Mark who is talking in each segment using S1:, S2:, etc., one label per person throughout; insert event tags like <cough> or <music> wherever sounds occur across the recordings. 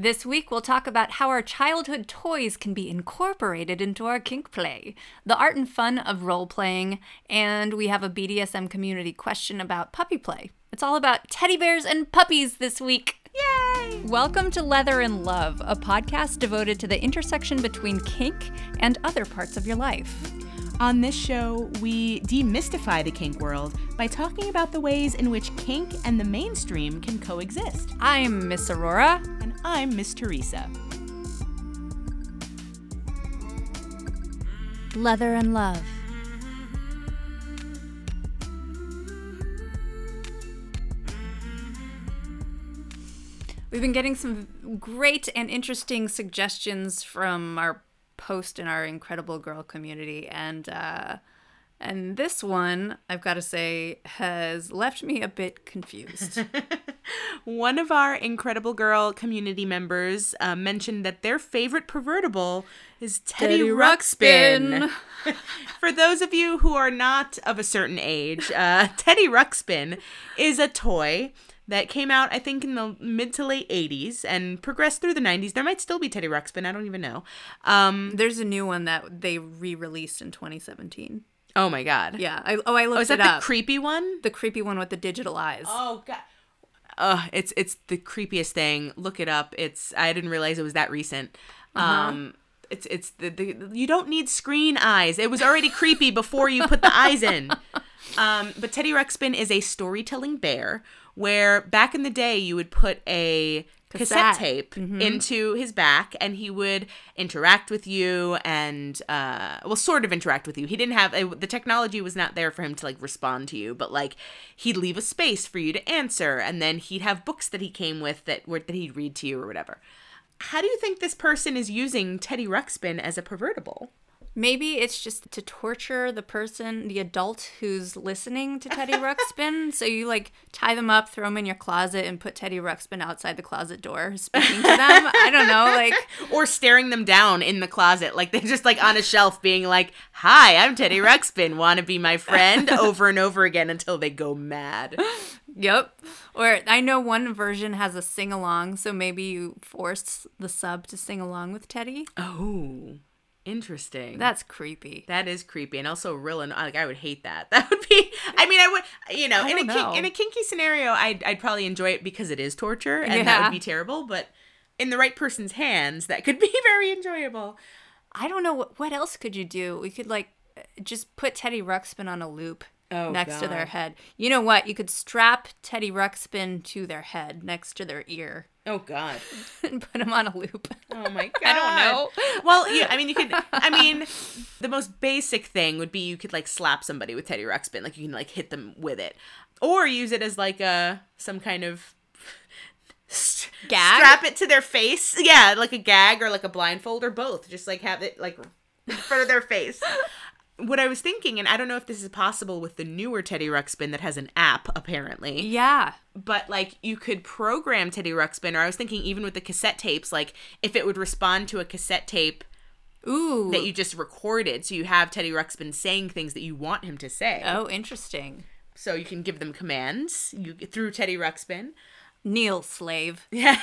S1: This week, we'll talk about how our childhood toys can be incorporated into our kink play, the art and fun of role playing, and we have a BDSM community question about puppy play. It's all about teddy bears and puppies this week. Yay! Welcome to Leather and Love, a podcast devoted to the intersection between kink and other parts of your life.
S2: On this show, we demystify the kink world by talking about the ways in which kink and the mainstream can coexist.
S1: I'm Miss Aurora.
S2: And I'm Miss Teresa.
S1: Leather and Love. We've been getting some great and interesting suggestions from our post in our incredible girl community. And uh and this one i've got to say has left me a bit confused. <laughs>
S2: One of our incredible girl community members uh, mentioned that their favorite pervertible is teddy, teddy ruxpin, ruxpin. <laughs> for those of you who are not of a certain age uh, teddy ruxpin is a toy that came out, I think, in the mid to late 80s and progressed through the 90s. There might still be Teddy Ruxpin. I don't even know. Um,
S1: There's a new one that they re released in 2017.
S2: Oh my God.
S1: Yeah. I, oh, I looked
S2: oh, is that
S1: the
S2: creepy one?
S1: The creepy one with the digital eyes.
S2: Oh, God. Uh, it's it's the creepiest thing. Look it up. It's I didn't realize it was that recent. Uh-huh. Um, it's it's the, the you don't need screen eyes. It was already creepy before you put the eyes in. <laughs> Um, but Teddy Ruxpin is a storytelling bear where back in the day you would put a cassette, cassette. tape mm-hmm. into his back and he would interact with you and uh well sort of interact with you. He didn't have the technology was not there for him to like respond to you but like he'd leave a space for you to answer and then he'd have books that he came with that were that he'd read to you or whatever. How do you think this person is using teddy ruxpin as a pervertible
S1: Maybe it's just to torture the person, the adult who's listening to Teddy <laughs> Ruxpin. so you like tie them up, throw them in your closet, and put Teddy Ruxpin outside the closet door, speaking to them. I don't know, like <laughs>
S2: or staring them down in the closet, like they're just like on a shelf, being like, "Hi, I'm Teddy Ruxpin. Want to be my friend?" <laughs> over and over again until they go mad.
S1: Yep. Or I know one version has a sing along, so maybe you force the sub to sing along with Teddy.
S2: Oh. Interesting.
S1: That's creepy.
S2: That is creepy, and also real. And like, I would hate that. <laughs> That would be. I mean, I would. You know, in a know. in a kinky scenario, I'd I'd probably enjoy it because it is torture, and yeah. that would be terrible. But in the right person's hands, that could <laughs> be very enjoyable.
S1: I don't know what what else could you do. We could like just put Teddy Ruxpin on a loop oh, next God. to their head. You know what? You could strap Teddy Ruxpin to their head next to their ear.
S2: Oh God! <laughs>
S1: and put him on a loop.
S2: Oh my God! <laughs> I don't know. Well, yeah, I mean, you could. I mean, <laughs> the most basic thing would be you could like slap somebody with Teddy Ruxpin, like you can like hit them with it, or use it as like a some kind of
S1: gag.
S2: Strap it to their face. Yeah, like a gag or like a blindfold or both. Just like have it like in front of their face what I was thinking, and I don't know if this is possible with the newer Teddy Ruxpin that has an app, apparently.
S1: Yeah.
S2: But like you could program Teddy Ruxpin, or I was thinking even with the cassette tapes, like if it would respond to a cassette tape
S1: Ooh.
S2: that you just recorded, so you have Teddy Ruxpin saying things that you want him to say.
S1: Oh, interesting.
S2: So you can give them commands you through Teddy Ruxpin.
S1: Kneel, slave.
S2: Yeah.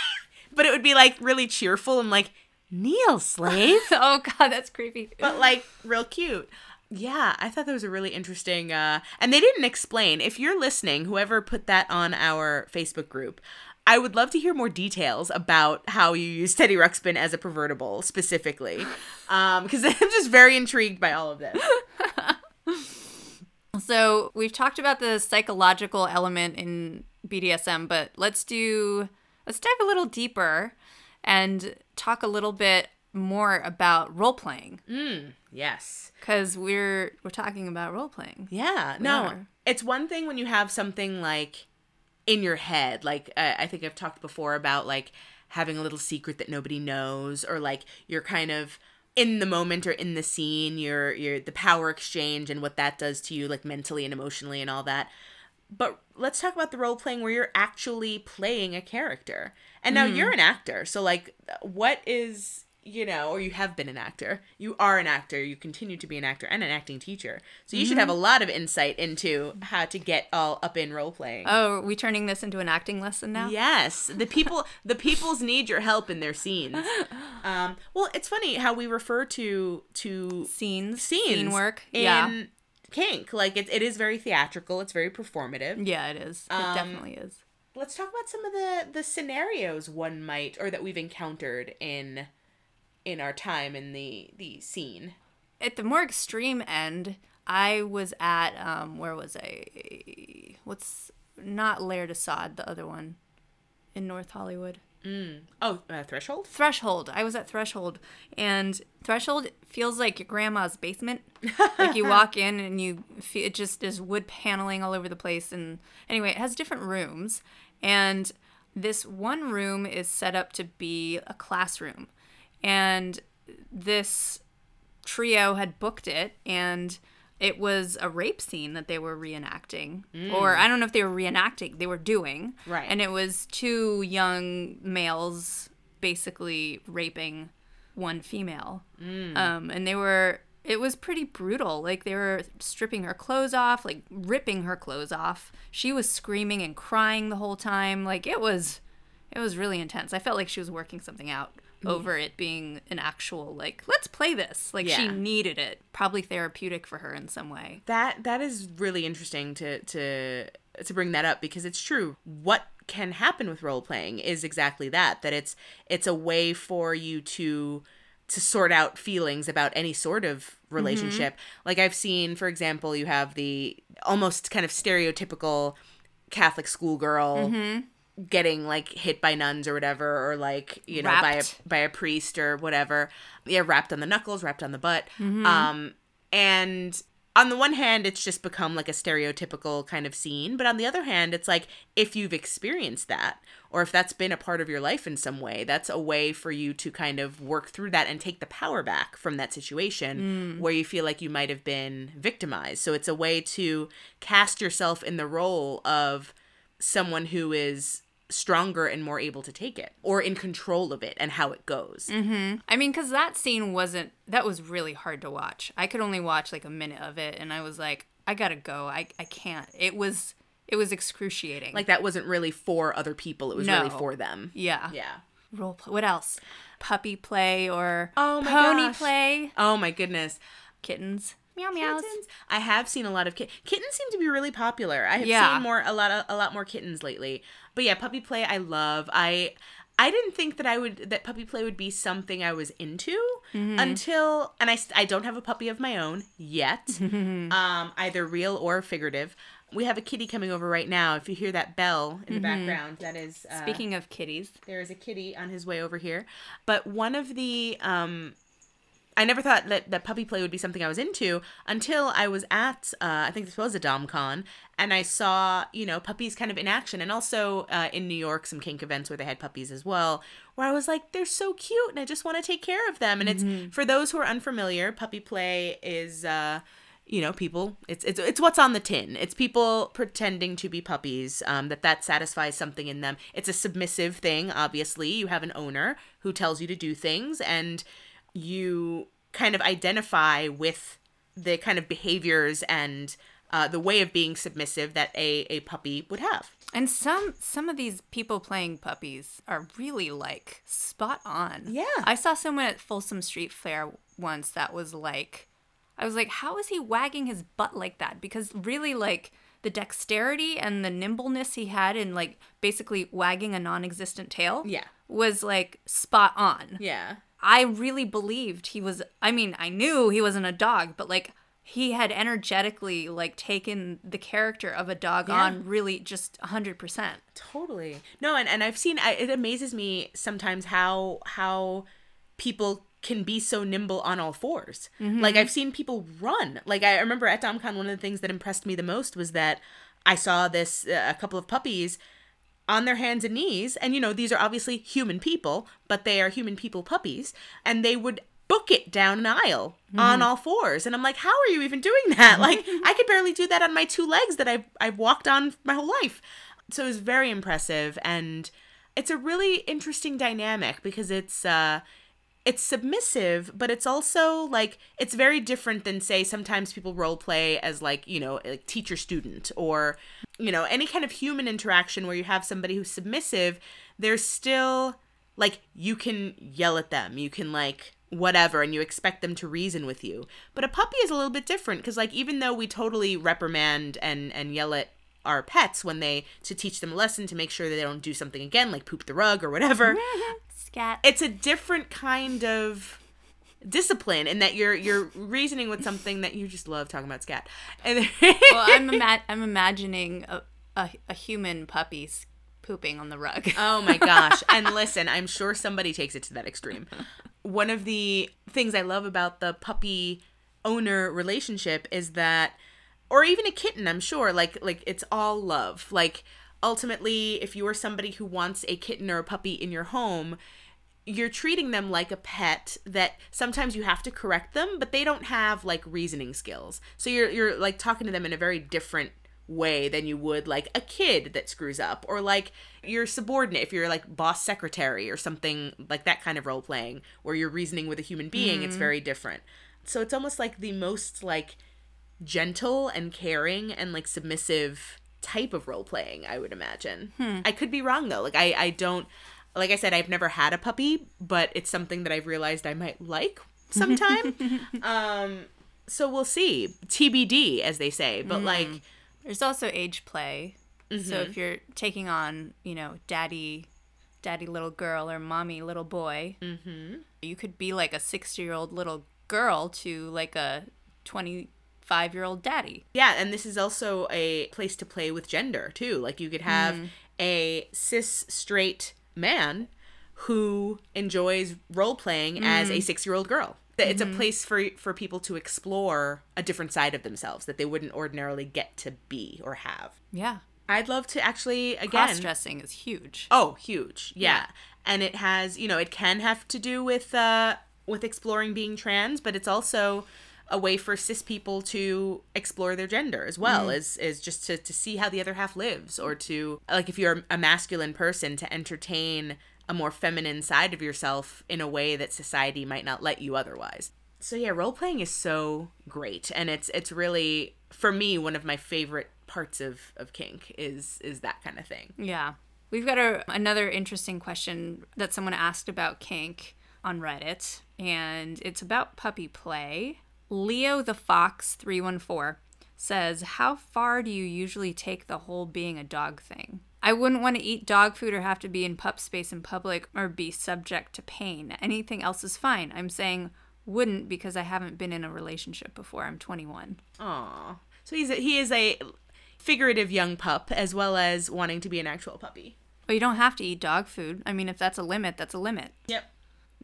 S2: <laughs> but it would be like really cheerful and like kneel, slave. <laughs>
S1: oh god, that's creepy.
S2: But like real cute. Yeah, I thought that was a really interesting uh and they didn't explain. If you're listening, whoever put that on our Facebook group, I would love to hear more details about how you use Teddy Ruxpin as a pervertible specifically. <laughs> Um because <laughs> I'm just very intrigued by all of this.
S1: so, we've talked about the psychological element in BDSM, but let's do let's dive a little deeper and talk a little bit more about role playing.
S2: Mm, yes,
S1: because we're we're talking about role playing.
S2: Yeah, we no, are. it's one thing when you have something like in your head. Like uh, I think I've talked before about like having a little secret that nobody knows, or like you're kind of in the moment or in the scene. You're you're the power exchange and what that does to you, like mentally and emotionally and all that. But let's talk about the role playing where you're actually playing a character. And now mm-hmm. you're an actor. So like what is you know, or you have been an actor. You are an actor. You continue to be an actor and an acting teacher. So you should have a lot of insight into how to get all up in role playing.
S1: Oh, are we turning this into an acting lesson now?
S2: Yes, the <laughs> people the peoples need your help in their scenes. <laughs> Um, well, it's funny how we refer to to
S1: Scenes,
S2: scenes
S1: scene work.
S2: in
S1: yeah,
S2: kink. Like it, it is very theatrical. It's very performative.
S1: yeah, it is. It
S2: Um,
S1: definitely is.
S2: Let's talk about some of the the scenarios one might or that we've encountered in in our time in the the scene.
S1: At the more extreme end, I was at um, where was I? What's not Lair de Sade, the other one in North Hollywood.
S2: Oh, uh, threshold.
S1: Threshold. I was at Threshold, and Threshold feels like your grandma's basement. <laughs> like you walk in and you feel it just is wood paneling all over the place. And anyway, it has different rooms, and this one room is set up to be a classroom, and this trio had booked it and it was a rape scene that they were reenacting. Or i don't know if they were reenacting they were doing.
S2: Right.
S1: and it was two young males basically raping one female. Um, and they were it was pretty brutal. Like they were stripping her clothes off like ripping her clothes off. She was screaming and crying the whole time. Like it was it was really intense. I felt like she was working something out Mm-hmm. over it being an actual like let's play this like she needed it probably therapeutic for her in some way
S2: That that is really interesting to to to bring that up because it's true. What can happen with role playing is exactly that. That it's it's a way for you to to sort out feelings about any sort of mm-hmm. relationship. Like I've seen, for example, you have the almost kind of stereotypical Catholic schoolgirl mm-hmm. Getting like hit by nuns or whatever or like you know by a by a priest or whatever. Yeah rapped on the knuckles rapped on the butt. Um and on the one hand it's just become like a stereotypical kind of scene but on the other hand it's like if you've experienced that or if that's been a part of your life in some way that's a way for you to kind of work through that and take the power back from that situation where you feel like you might have been victimized. So it's a way to cast yourself in the role of someone who is stronger and more able to take it or in control of it and how it goes. Mm-hmm.
S1: I mean, because that scene wasn't, that was really hard to watch. I could only watch like a minute of it and I was like, I gotta go. I, I can't. It was, it was excruciating.
S2: Like that wasn't really for other people, it was
S1: No.
S2: really for them.
S1: yeah.
S2: Yeah.
S1: Role play. What else? Puppy play or
S2: Oh my
S1: pony
S2: gosh.
S1: play.
S2: Oh my goodness.
S1: Kittens. Meow meows.
S2: Kittens. I have seen a lot of kit- kittens seem to be really popular. I have
S1: Yeah.
S2: seen more a lot of a lot more kittens lately. But yeah, puppy play I love. I I didn't think that I would that puppy play would be something I was into
S1: Mm-hmm.
S2: until and I I don't have a puppy of my own yet. <laughs> um either real or figurative. We have a kitty coming over right now. If you hear that bell in the background, that is uh,
S1: Mm-hmm. Speaking of kitties,
S2: there is a kitty on his way over here. But one of the um I never thought that, that puppy play would be something I was into until I was at, uh, I think this was a DomCon, and I saw, you know, puppies kind of in action. And also uh, in New York, some kink events where they had puppies as well, where I was like, they're so cute and I just want to take care of them. And it's, for those who are unfamiliar, puppy play is, uh, you know people it's it's it's what's on the tin it's people pretending to be puppies um that that satisfies something in them it's a submissive thing obviously you have an owner who tells you to do things and you kind of identify with the kind of behaviors and uh, the way of being submissive that a, a puppy would have
S1: and some some of these people playing puppies are really like spot on.
S2: Yeah.
S1: I saw someone at Folsom Street Fair once that was like, I was like, how is he wagging his butt like that? Because really, like the dexterity and the nimbleness he had in like basically wagging a non-existent tail.
S2: Yeah.
S1: Was like spot on.
S2: yeah
S1: I really believed he was I mean, I knew he wasn't a dog, but like he had energetically like taken the character of a dog
S2: Yeah.
S1: on really just 100%.
S2: Totally. No, and, and I've seen I, it amazes me sometimes how how people can be so nimble on all 4s Like I've seen people run. Like I remember at DomCon one of the things that impressed me the most was that I saw this uh, a couple of puppies on their hands and knees and you know these are obviously human people but they are human people puppies and they would book it down an aisle on all fours. And i'm like how are you even doing that? Like <laughs> i could barely do that on my two legs that i've, I've walked on my whole life. So it was very impressive and it's a really interesting dynamic because it's uh it's submissive, but it's also like it's very different than say sometimes people role play as like, you know, like teacher student or you know, any kind of human interaction where you have somebody who's submissive, there's still like you can yell at them. You can like whatever and you expect them to reason with you. But a puppy is a little bit different cuz like even though we totally reprimand and and yell at our pets when they to teach them a lesson to make sure that they don't do something again like poop the rug or whatever <laughs>
S1: Scat.
S2: it's a different kind of discipline in that you're you're reasoning with something that you just love talking about scat and <laughs>
S1: well, I'm ima- I'm imagining a, a, a human puppy pooping on the rug. <laughs>
S2: oh my gosh and listen i'm sure somebody takes it to that extreme one of the things i love about the puppy owner relationship is that or even a kitten i'm sure like like it's all love. Like ultimately if you are somebody who wants a kitten or a puppy in your home you're treating them like a pet that sometimes you have to correct them but they don't have like reasoning skills. So you're you're like talking to them in a very different way than you would like a kid that screws up or like your subordinate if you're like boss secretary or something like that kind of role playing where you're reasoning with a human being it's mm. very different. So it's almost like the most like gentle and caring and like submissive type of role playing i would imagine. I could be wrong though. Like i i don't like i said i've never had a puppy but it's something that i've realized i might like <laughs> sometime. Um so we'll see. Tbd as they say but like
S1: There's also age play. So if you're taking on, you know, daddy, daddy little girl or mommy little boy, mm-hmm. you could be like a 60 year old little girl to like a 25 year old daddy.
S2: Yeah, and this is also a place to play with gender too. Like you could have mm. a cis straight man who enjoys role playing mm. as a 6-year-old girl. That it's a mm-hmm. place for for people to explore a different side of themselves that they wouldn't ordinarily get to be or have.
S1: Yeah.
S2: I'd love to actually again
S1: Cross dressing is huge.
S2: Oh, huge. Yeah.
S1: Yeah.
S2: And it has, you know, it can have to do with uh with exploring being trans, but it's also a way for cis people to explore their gender as well mm. as is just to, to see how the other half lives or to like if you're a masculine person to entertain a more feminine side of yourself in a way that society might not let you otherwise. So yeah, role playing is so great and it's it's really for me one of my favorite parts of of kink is is that kind of thing.
S1: Yeah. We've got a, another interesting question that someone asked about kink on Reddit, and it's about puppy play. Leo the Fox 314 says, How far do you usually take the whole being a dog thing? I wouldn't want to eat dog food or have to be in pup space in public or be subject to pain. Anything else is fine. I'm saying wouldn't because I haven't been in a relationship before. I'm 21.
S2: Aw. So he's a, he is a figurative young pup as well as wanting to be an actual puppy.
S1: But you don't have to eat dog food. I mean, if that's a limit, that's a limit.
S2: Yep.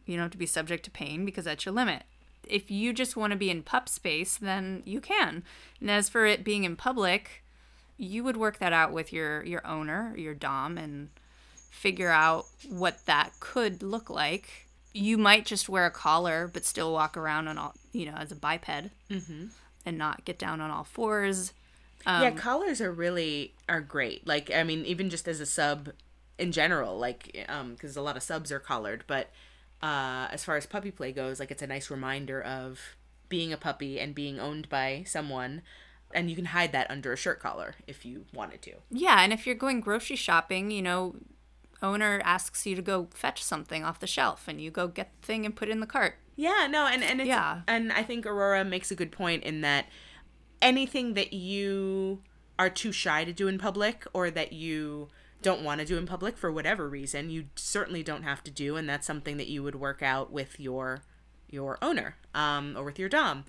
S1: You don't have to be subject to pain because that's your limit. If you just want to be in pup space, then you can. And as for it being in public, you would work that out with your your owner, your dom, and figure out what that could look like. You might just wear a collar, but still walk around on all, you know, as a biped, and not get down on all fours.
S2: yeah, collars are really are great. Like I mean, even just as a sub in general, like um because a lot of subs are collared, but uh as far as puppy play goes, like it's a nice reminder of being a puppy and being owned by someone. And you can hide that under a shirt collar if you wanted to.
S1: Yeah, and if you're going grocery shopping, you know, owner asks you to go fetch something off the shelf, and you go get the thing and put it in the cart.
S2: Yeah, no, and and it's,
S1: Yeah.
S2: and I think Aurora makes a good point in that anything that you are too shy to do in public or that you don't want to do in public for whatever reason, you certainly don't have to do, and that's something that you would work out with your your owner um, or with your dom.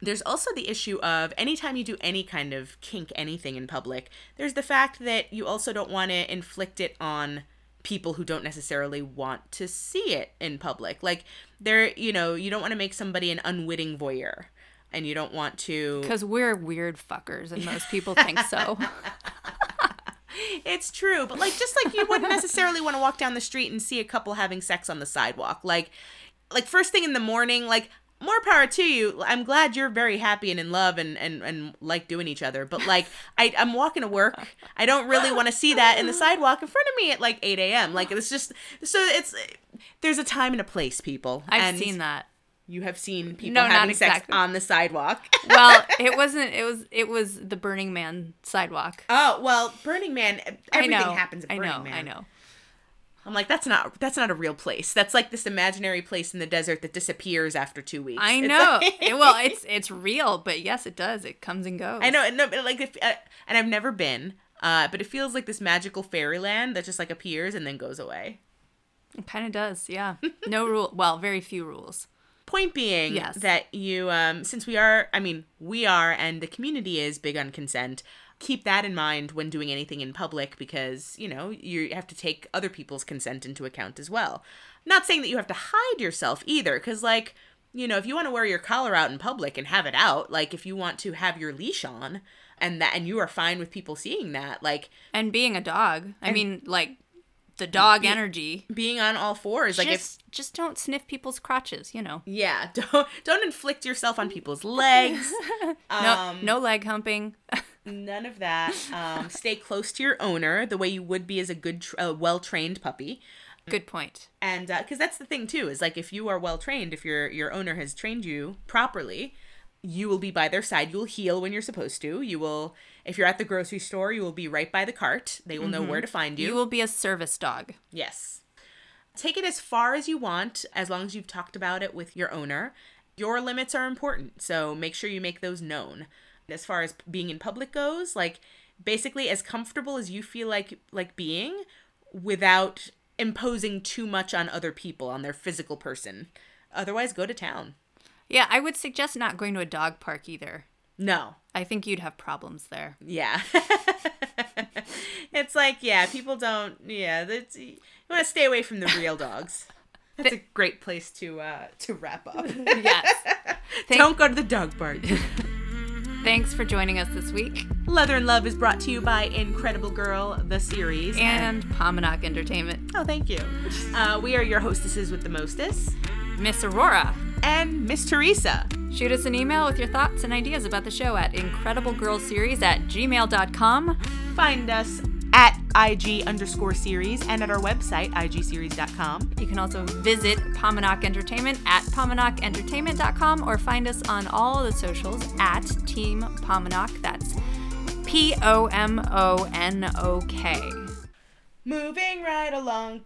S2: There's also the issue of anytime you do any kind of kink anything in public, there's the fact that you also don't want to inflict it on people who don't necessarily want to see it in public. Like there, you know, you don't want to make somebody an unwitting voyeur and you don't want to
S1: Because we're weird fuckers, and most people think so. <laughs>
S2: It's true, but like just like you wouldn't <laughs> necessarily want to walk down the street and see a couple having sex on the sidewalk. Like like first thing in the morning, like more power to you. I'm glad you're very happy and in love and, and, and like doing each other. But like, I, I'm walking to work. I don't really want to see that in the sidewalk in front of me at like 8 a.m. Like, it's just, so it's, there's a time and a place, people.
S1: I've
S2: and
S1: seen that.
S2: You have seen people
S1: No, not
S2: having sex
S1: exactly.
S2: on the sidewalk. <laughs>
S1: Well, it wasn't. It was. It was the Burning Man sidewalk.
S2: oh, well, Burning Man, everything
S1: I know.
S2: happens at
S1: I
S2: Burning
S1: know.
S2: Man.
S1: I know.
S2: I'm like, that's not that's not a real place. That's like this imaginary place in the desert that disappears after two weeks.
S1: I
S2: It's
S1: know.
S2: like-
S1: It- well, <laughs> it's it's real, but yes, it does. It comes and goes.
S2: I know, no, but like, if, uh, and I've never been, uh, but it feels like this magical fairyland that just like appears and then goes away.
S1: It kind of does. Yeah. No <laughs> rule. Well, very few rules.
S2: Point being
S1: Yes.
S2: that you, um, since we are, I mean, we are, and the community is big on consent. Keep that in mind when doing anything in public because you know you have to take other people's consent into account as well. Not saying that you have to hide yourself either, because like you know if you want to wear your collar out in public and have it out, like if you want to have your leash on and that and you are fine with people seeing that, like
S1: And being a dog, I mean, like the dog energy.
S2: being on all fours, like if
S1: just just don't sniff people's crotches. You know.
S2: yeah, <laughs> don't don't inflict yourself on people's legs. <laughs>
S1: No,
S2: Um,
S1: no leg humping. <laughs>
S2: None of that. Um, stay close to your owner the way you would be as a good, uh, well trained puppy.
S1: Good point.
S2: And because that's the thing too is like if you are well trained, if your your owner has trained you properly, you will be by their side. You will heel when you're supposed to. You will, if you're at the grocery store, you will be right by the cart. They will know where mm-hmm. to find you.
S1: You will be a service dog.
S2: Yes. Take it as far as you want, as long as you've talked about it with your owner. Your limits are important, so make sure you make those known. As far as being in public goes, like basically as comfortable as you feel like like being without imposing too much on other people, on their physical person. Otherwise, go to town.
S1: Yeah, I would suggest not going to a dog park either.
S2: No.
S1: I think you'd have problems there.
S2: Yeah. <laughs> it's like, yeah, people don't, yeah, that's, you want to stay away from the real dogs. That's a great place to uh to wrap up. <laughs>
S1: Yes. <laughs> Thank-
S2: Don't go to the dog park.
S1: Thanks for joining us this week.
S2: Leather and Love is brought to you by Incredible Girl, the series.
S1: And Pomonok Entertainment.
S2: oh, thank you. Uh, we are your hostesses with the mostest.
S1: Miss Aurora.
S2: And Miss Teresa.
S1: Shoot us an email with your thoughts and ideas about the show at incrediblegirlseries at gmail.com.
S2: Find us at IG underscore series and at our website, igseries.com.
S1: You can also visit Pomonok Entertainment at pomonokentertainment.com or find us on all the socials at Team Pomonok. That's P O M O N O K.
S2: Moving right along.